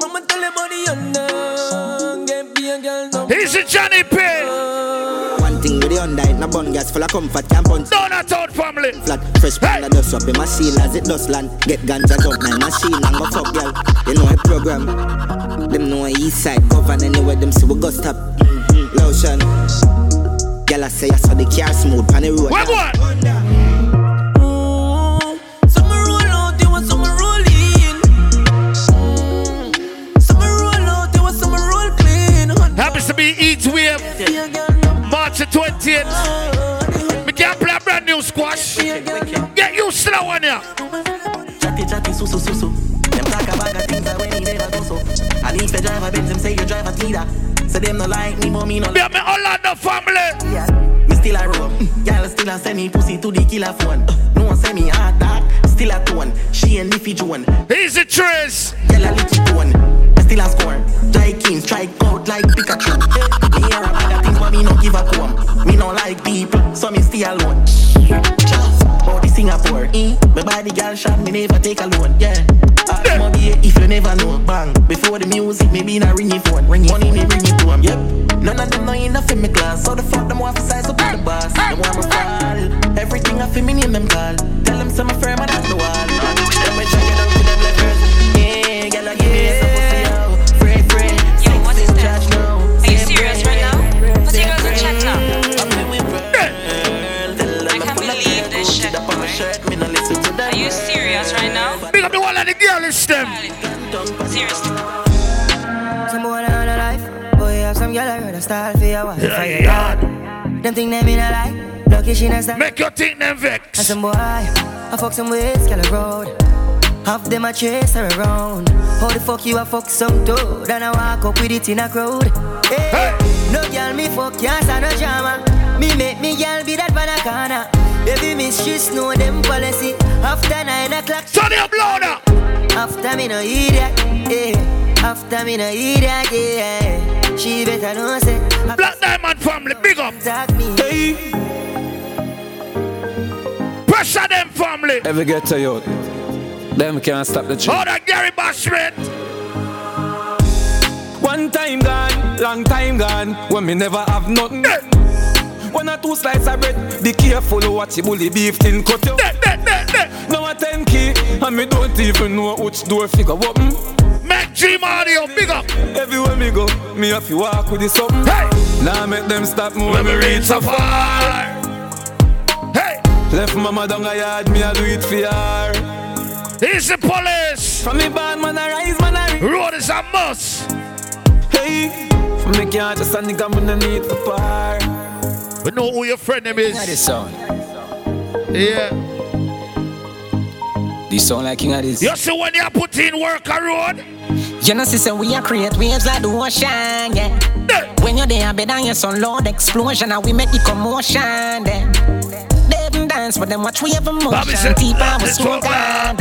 Mama tell them about the Honda. Get me a girl number. He's a Johnny P. One thing with the Honda, it no bun gas full of comfort, can't punch. Donut out family. Flat, fresh pan that dust up in my machine as it dust land. Get ganja jump my machine and go fuck girl. You know a program. Them know a east side govern anywhere them see we go stop. Mm-hmm. Lotion. Girl I say I saw the car smooth pan the road. What what? Some roll out, you want some roll in. Mm. Some roll out, you want some roll clean. Happens to be Eat Wave. March the 20th. We can't play a brand new squash. Get used to that one here. Chatty chatty su su su su. Them talk about the things that when he did a go so. I need to drive a Benz, them say you drive a Tida. So them no like me, but me no like me. Orlando family. Me still a roam. Y'all still a send me pussy to the killer phone. No one send me hard that. Still a tone. She and Niffy Joan. A trace. Y'all a little tone. Still a score. Dry king strike out like Pikachu. No like people, so me stay alone. About the Singapore, eh? My body girl shot me never take a loan, yeah. My be if you never know, bang. Before the music, maybe in a ringy phone. Ring money, me bring it to 'em, yep. None of them know enough in me class, so the fuck them want to size up on the boss. Them want me fall. Everything I feel me name them call. Tell them some firm and at the wall. Them we check it out some girl I a style for your wife. Yeah, yeah. Them think them in a lie. Lucky she not. Make you think them vex. And some boy, I fuck some with girl road. Half them a chase her around. How the fuck you a fuck some dude? And I walk up with it in a crowd. Hey, no girl me fuck can't stand no drama. Me make me girl be that banana. Baby mistress know them policy. After nine o'clock. Turn your blower. After me no that. Yeah. After me no eat that. Yeah. She better know say. Black Diamond family, big up. Talk me. Hey. Pressure them family. Ever get to you? Them can't stop the train. Oh, that Gary Bashment. One time gone, long time gone, when me never have nothing. One or two slices of bread, be careful what you bully beef tin cut you. Now a 10 key, and me don't even know which door figure open. Make Dream Audio, big up. Everywhere me go, me have to walk with the something. Hey! Now make them stop me when me reach so far. Hey! Left mama down a yard, me a do it for her. He's the police. From me band, man, I rise, man, I Road is a must. Hey, from me can't just a nigga, me no need for par. We know who your friend name is. Of this. Yeah. This sound like King Addies. You see when you put in work a road? You know, sister, we are create waves like the ocean, yeah. When you're there, better than your sun, Lord, explosion, and we make the commotion, yeah. Dance, but them watch we have emotion. Deep I was God.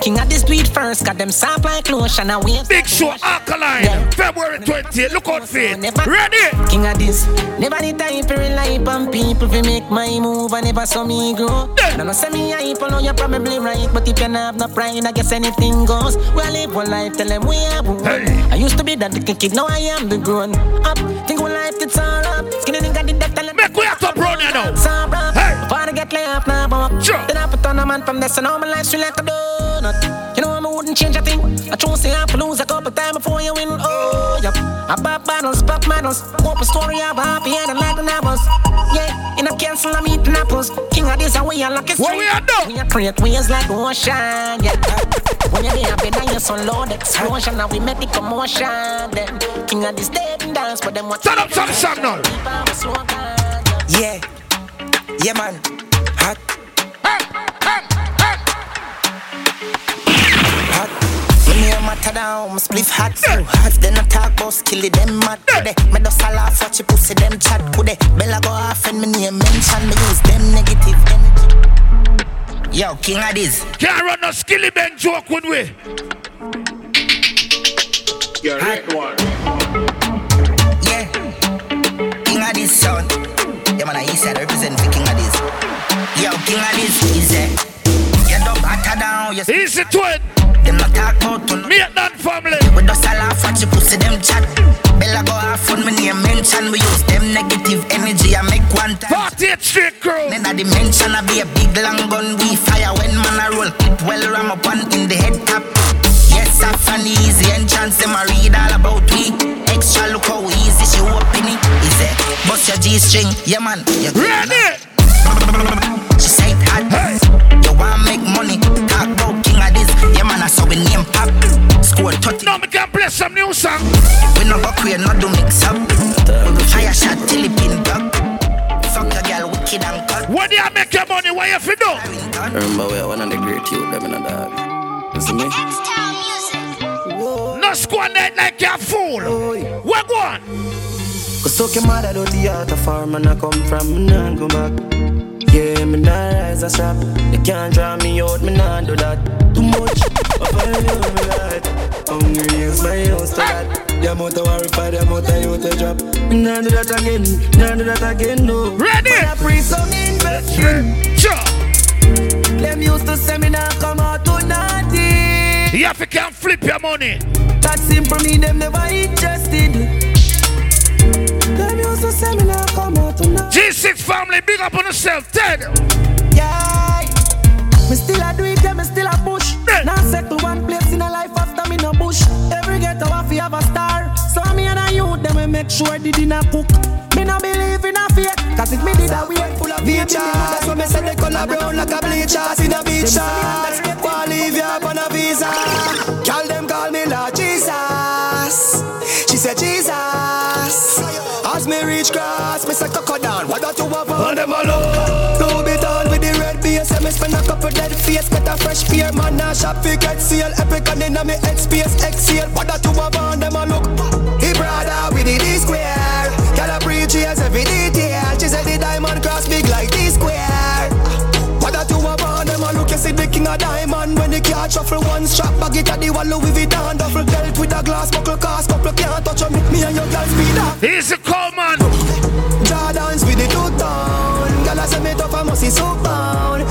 King Addies beat first, got them soft like lotion and waves. Big show alkaline, yeah. February 20th. Look out for it. Ready? King Addies. Never the time to rely on people to make my move. I never saw me grow. Yeah. Now, no say me hype, know you're probably right. But if you have no pride, I guess anything goes. Well, live one life, tell them we have one. Hey. I used to be that little kid, now I am the grown up. Think one life, it's all up. Skinny nigga did that, tell them. Make we have to run, you know. Hey. Before I get laid off now, but sure. then I put on a man from this, and all my life, sweet like a donut. You know, I wouldn't change a thing. I chose to have to lose a couple times before you win. Oh, yep. I pop bottles, pop models. Open story of a happy and like the novels. Yeah, in a cancel, I'm eating apples. King Addies, and we are lucky. What we are doing? We are create ways like ocean, yeah. when you're there, been on your son load explosion, now we make the commotion. Then King Addies dead and dance, but them what? Turn up some song now. Yeah, yeah, man. Hot. matter down, spliff hot so hot. Then I talk about skilly them mad today. Me do a laugh watch you pussy them chat kude. Bella go off and me name mention me use them negative energy. Yo, King Addies. Can't run no skilly ben joke with we. You're right one. Yeah, King Addies son. Yeah man, I said represent for King Addies. Yo, King Addies is it. You don't batter down. Easy to it. Them not talk about to Me and that family. We just a laugh at you pussy them chat. Bella go off on me name mention. We use them negative energy and make one time. Party at street crew. Then a dimension I be a big long gun. We fire when man a roll. Clip well ram up one in the head top. Yes, I an easy entrance. Them a read all about we. Extra look how easy she open it. Is it? Bust your G string, yeah man. You Ready? She say hot. Hey. You want make money? Talk about King Addies. Yeah man, I saw we name pop. Score 30. No, me can play some new song. We no go queer, no do mix up. We fire shot till it pin dog. Fuck a girl, wicked and cut. When you make your money, what you fi do? Remember, we are one of the great youth, them in a dog. You see me? No squad night like you fool. What go on? Cause so your mother do the art of farm and I come from, nah go back. Yeah, me nah rise a shop. They can't draw me out, me nah do that. Too much, find you me right. Hungry is my house to that. The amount of worry for the amount of you to drop. Me nah do that again, nah do that again, no. Ready? But I bring some investment. Sure. Them used to say me nah come out to nothing. You have to can flip your money. That simple me, them never interested. Them used to say me nah come out to nothing. G6 family, big up on yourself, Ted. Yeah. Me still a do it, yeah, me still a push. Yeah. Now set to one place in a life after me no bush. Every ghetto have to have a star. So me and a youth, them we make sure the dinner cook. Me no believe in a fake, cause if me did a way full of features. So me say they color brown like a bleachers in a beach shots. While leave you up on a visa. Call them call me Lord Jesus. She said Jesus. As me reach grass, me say cocoa down. What that you have on them alone? Blue bit on with the red base. Me spend a couple dead face, get a fresh pair. Man, now shop fi get seal. Epic and inna me head space exhale. What that you have on them a look? He the D square. Girl a preach yes every detail. She said the diamond cross big like D square. What that you on them a look? You see the king of diamond when the car shuffle one strap bag it at the wall Louis Vuitton duffel belt with a glass buckle cast couple can't touch me. Me and your girl speed up. He's a call man. Jordans with the two tone. Girl I say me tough I must see so bound.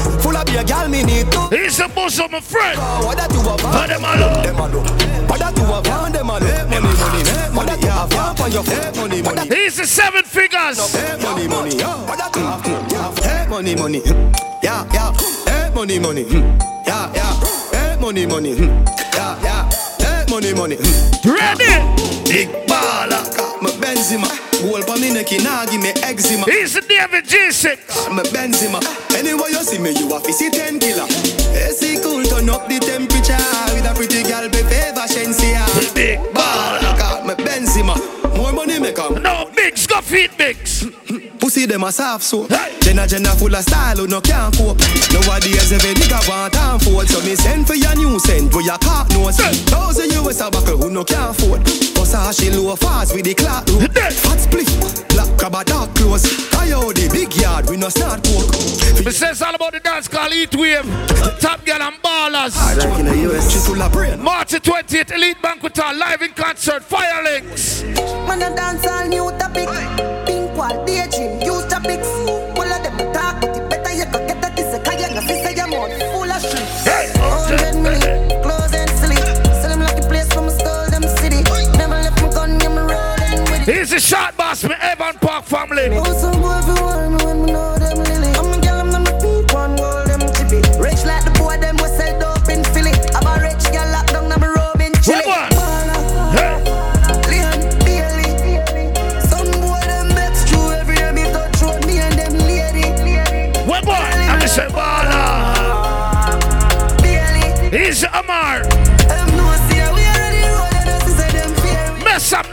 Of beer, girl me need to. He's a boss of my friend. Oh, what that you have on? What them a look? Them a look. What that you on? Them a. Money, money, money. What that you have on? On your. Money, money. He's the seven figures. Money, money. What that you have? Hey, money, money. Yeah, yeah. Hey, money, money. Yeah, yeah. Hey, money, money. Hmm. Yeah, yeah. Hey, money, money. Hmm. Hmm. Ready? Big baller. Me Benzema. Goal pa me neck, nah give me eczema. He's the David G6. Me Benzema. Anyway you see me, you a see ten killer. AC cool, turn up the temperature with a pretty girl be favor Shensia. Big baller. Got me Benzema. More money make 'em. No, Bigs, go feed Bigs. Pussy them a soft so Jenna Jenna full of style who no can't cope Nowadays every nigga want and fold So me send for your new scent where your cock nose Thousand US a buckle who no can't afford Versace low fast with the clock rope Hot split, black crab a dark clothes Coyote, big yard, we no start coke It says all about the dance called Heat Wave. Top Gyal and baller. Ballers. Ah, like in the US. March the 20th, Elite Banquet Hall, live in concert, Fire Links. Man, a dance all new topic. Pink wall, daydream, use topics. All of them talk, but it better you go get that this a kaya. No, sister, your mouth full of shit. Hundred million, clothes and silly. Sell them like a place from a stole them city. Never left my gun, yeah, me rolling with it. He's the shot boss, me Evan Park family. Oh,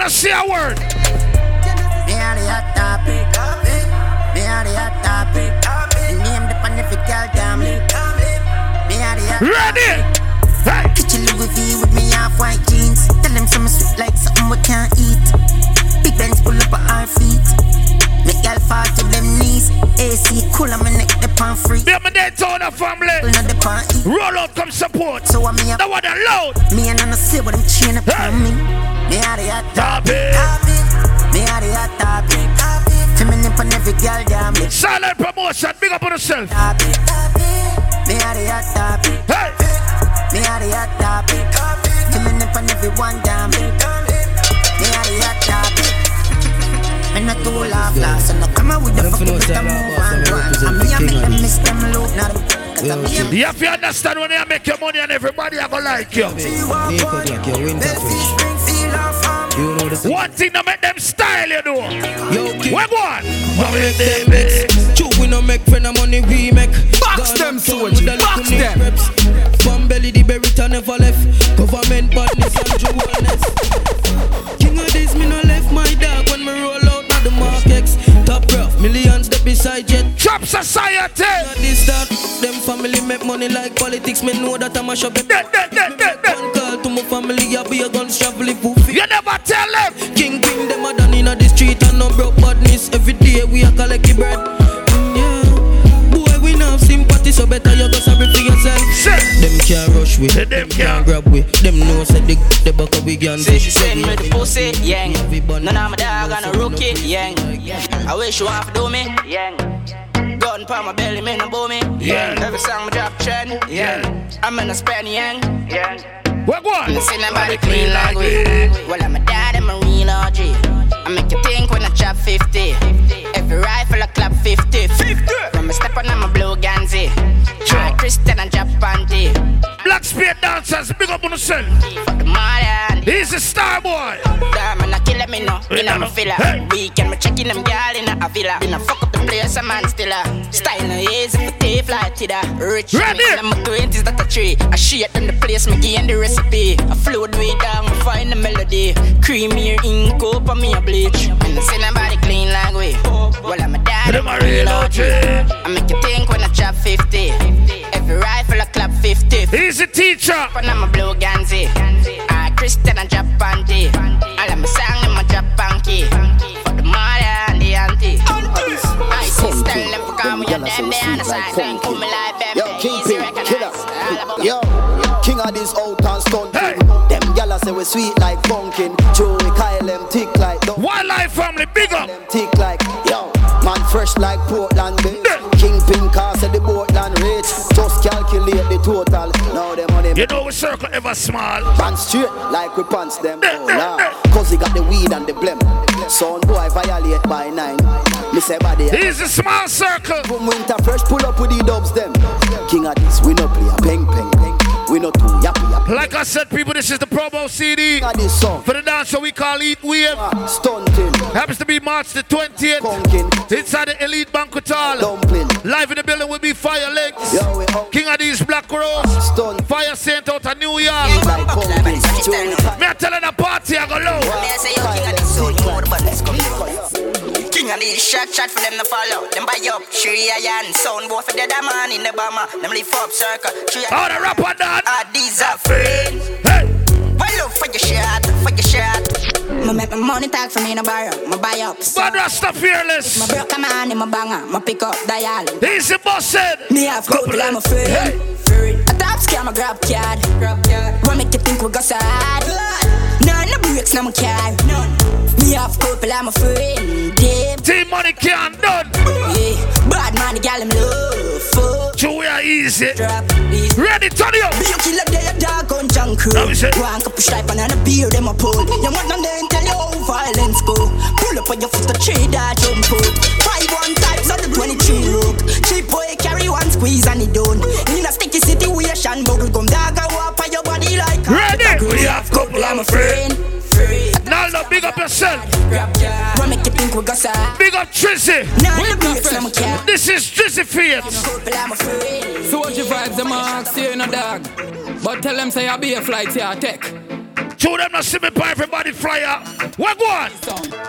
Not say a word. Me are the hot topic. Me are the hot topic. Name the panific girl damn. Me are the hot Ready? Hey. Kitchen Louis V with me half white jeans. Tell them some sweet like something we can't eat. Big Benz pull up at our feet. Make girl fall to them knees. AC cool, I'm neck the pan free. Daytona family. Roll out, come support. So I'm me. That loud. Me and I see what I'm chain up on me. Me are the hot topic. Me are the hot topic. Feminine on every girl damn it. Silent promotion, big up on yourself. Me are the hot topic. Hey. Me are the hot topic. Feminine on every one damn it. Me are the hot topic. Me not too laugh last, so no come out with the fucking with the move and run. And me I make them miss them look. Cause I'm. You have to understand when you make your money and everybody are gonna like you. One thing to make them style, you know. Yo. Where one? True, we no make friend of money, we make. Box them, soldier, box them. From belly, the berita never left. Government badness and jewelness. King Addies, me no left my dog when me roll out now the Mark X. Top rough, millions that beside jet. Trap society. Not this that. Them family make money like politics. Me know that I'm a shop. One call to my family, I be a gun travel if You never tell them. King Queen, them a done in the street and no broke badness. Every day we a collect bread. Not so better you go sorry for yourself. Them can't rush with, them can't grab with. Them know say the the back of we can Say she send me the pussy, yang. None of my dog and a rookie, yang. I wish you want to do me, yang. Gun pa my belly, me no bow me, Yeah. Every song me drop trend, yang. I'm in a span, yang, yang. What one? Listen about the clean language. Well, I'm a dad, I'm a real OG. I make you think when I chop 50. Every rifle I clap 50. 50. A step on, a blue Ganzi. Try Christian and drop panty. Black spear dancers, big up on yourself. Modern. He's a star boy. Diamond, I kill me no. In a filler. Hey. Weekend, me checking them girl in a villa. In a fuck up the place, a man still a. Style no easy for tea fly to the rich. Ready? Me, I'm a 20s, that a tree. I shit in the place, me gain the recipe. I float way down, me find the melody. Creamier ink up on me a bleach. And I say nobody clean like we. Well, I'm a dad, I'm a real OG. I make you think when I chop 50. Every rifle I clap 50. He's a teacher. And I'm a blue Ganzi. I Christian and drop panty. All of my song in my drop panky. For the mother and the auntie. I see tell them to come with your damn day on the side. Then pull me like them. Yo, Easy Kingpin, recognize. killer. Yo, King Addies old town stunting. Them gyal say we sweet like pumpkin. Joey Kyle them tick like. Wildlife family, big up. Them tick like yo. Man fresh like Portland You know we circle ever small. Man straight like we pants them. Oh, nah. Cause he got the weed and the blem. Son boy violate by nine. Me say body. He's a small circle. From winter fresh pull up with the dubs them. King Addies, we no play a peng peng peng. We no two yappy. Like I said, people, this is the promo CD Got this song. for the dance so we call Eat Wave. Stunting. Happens to be March the 20th. Conking. Inside the Elite Banquet Hall. Dumpling. Live in the building will be Fire Links. Yo. King Addies Black Rose. Stun. Fyah Saint out of New York. Like pumpkin. Joey Kyle. Me I telling the party I go low. Here. King of shot shot for them to follow. Them buy up Shri Ayan sound boy for the other man in the bomber. Them lift up circle. Shri All the rapper done. Ah, these are friends. Hey. Well up for your shot, for your shot. Me make my money talk for me no borrow. My buy up. So. Bad Rasta fearless. My broke a man in my banger. My pick up dial. He's a boss. Said. Me have couple of my friend. I talk scam a grab card. What make you think we got sad? None no breaks, no my car. Me have couple, I'm a friend. Team money can't done. Yeah, bad man, the gal I'm love. Two we are easy. Ready, turn it up. Be a killer, they a dog on junk crew. Now we say- One cup of stripe and a beer, them a pull. You want them then tell you how violence go. Pull up on your foot, the tree that jump up. Five one times on the 23 look. Cheap boy carry one squeeze and it done. In a sticky situation, bubble gum dog, I walk on your body like a Ready? We have couple, I'm a friend. Now, no, big up yourself. What make you think we got sad? Big up Trizzy. No no. This is Trizzy Fiat. Couple, I'm a friend. So what you vibes them ask you in a dog. But tell them say I be a flight here tech. Two them not see me by everybody flyer. What go on?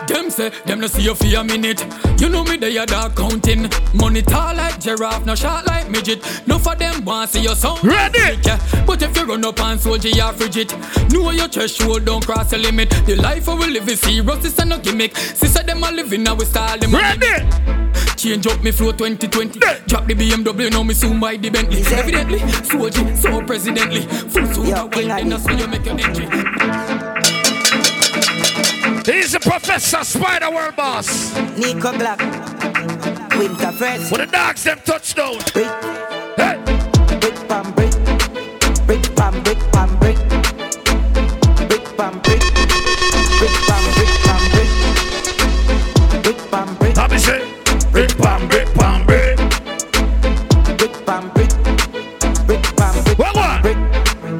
Them say them no see you for a minute. You know me they a dog counting. Money tall like giraffe, no short like midget. No for them want see your sound. Ready? Yeah. But if you run up and soldier you frigid. Know your threshold don't cross the limit. The life we live is serious, this a no gimmick. Sister them a living now we style them. a Ready? Change up me flow 2020. Drop the BMW, now me soon buy the Bentley. Evidently, soldier, so presidently. Full soon, I wine, then that's when you make your entry. He's the Professor Spider World Boss. Nico Black, Winter Fresh. When the dogs them touchdown. Hey. Brick pam brick, brick pam brick pam brick, brick pam brick, brick pam brick pam brick, brick pam brick. Tommy say, brick pam, brick pam, brick. Brick pam brick, brick pam brick What brick.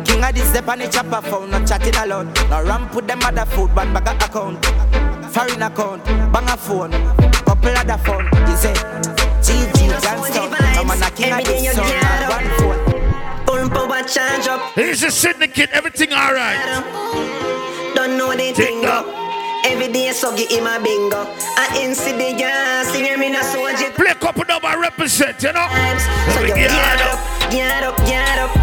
King Addies step on the chopper phone, not chatting alone. No ramp put them other food, foreign account, bang a phone, couple other phone. He say, GG Johnstone, I'm on a King Addies sound, not one phone. Pull power charge up. He's a syndicate, everything alright. Don't know the Tick thing up. Every day so give him a bingo. I incident gas, hear me no soldier. Play couple number represent, you know. So you Get get up. up, get up, get up,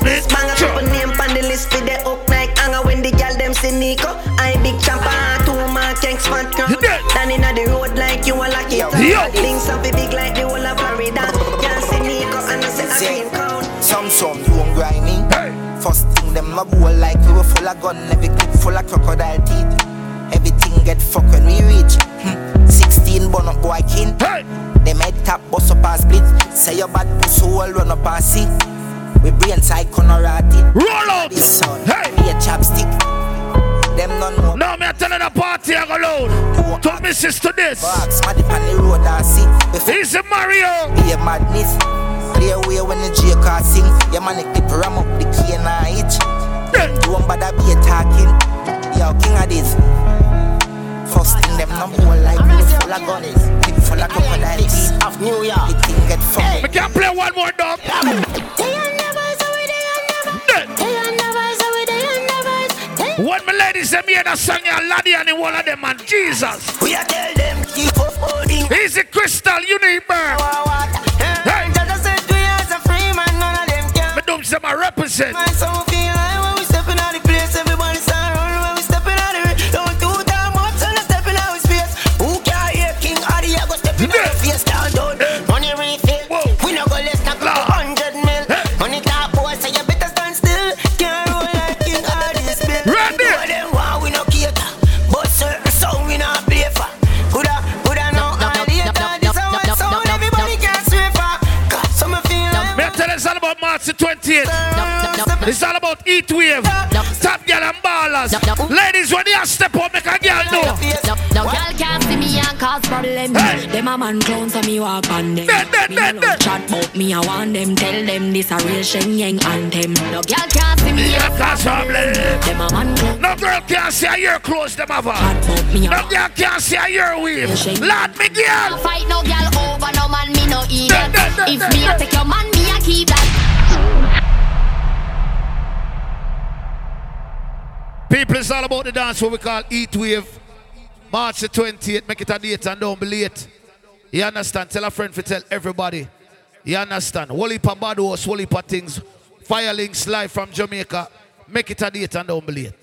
now, bless this banger. Couple name on the list for the up like hanger when the gal them see Nico. I big champa, two mark yanks fat crown. Down inna the road like you a lucky. Yo. Links up it big like the whole of Florida. Can't see Nico and I say I Say, can't count. Some some you won't grind me. First thing them a bowl like we were full of gun, every clip full of crocodile teeth. Everything get fucked when we reach. Hmm. 16 bun up boy king. They make tap bust up and split. Say your bad pussy all run up and see. We brain side corner rotted. Roll out. This son, be a chapstick. Them none more. No, me a telling the party I go loud. Took me sis to this. Box, mad on the road and see. He's a Mario. be a madness. Clear way when the J car sing. Your man clip ram up the key and I itch. Don't bother be a talking. Yo, King Addies. First thing them no bowl like me full of guns. Clip full of crocodile teeth. Of New York. Ladies them hear that song, yeah, laddie and the wall of them, man, Jesus. We are tell them keep up holding. Easy crystal, you need burn. Hey, Just said we as a free man, none of them can. me don't say my represent. Cause problem. Them a man clowns and me walk on them. Me no love chat but me I want them. Tell them this a real Shen Yang anthem. No girl can't see me and cause problem. Them a man clowns. No girl can see a year close them have No girl can see a year weave. Lord, me girl. Fight no girl over no man me no eat. If me a take your man me a keep that. People, it's all about the dance what we call Eat Wave. March the 28th, make it a date and don't be late. You understand? Tell a friend to tell everybody. You understand? Wally pa bad house, Wally things. Fire links live from Jamaica. Make it a date and don't be late.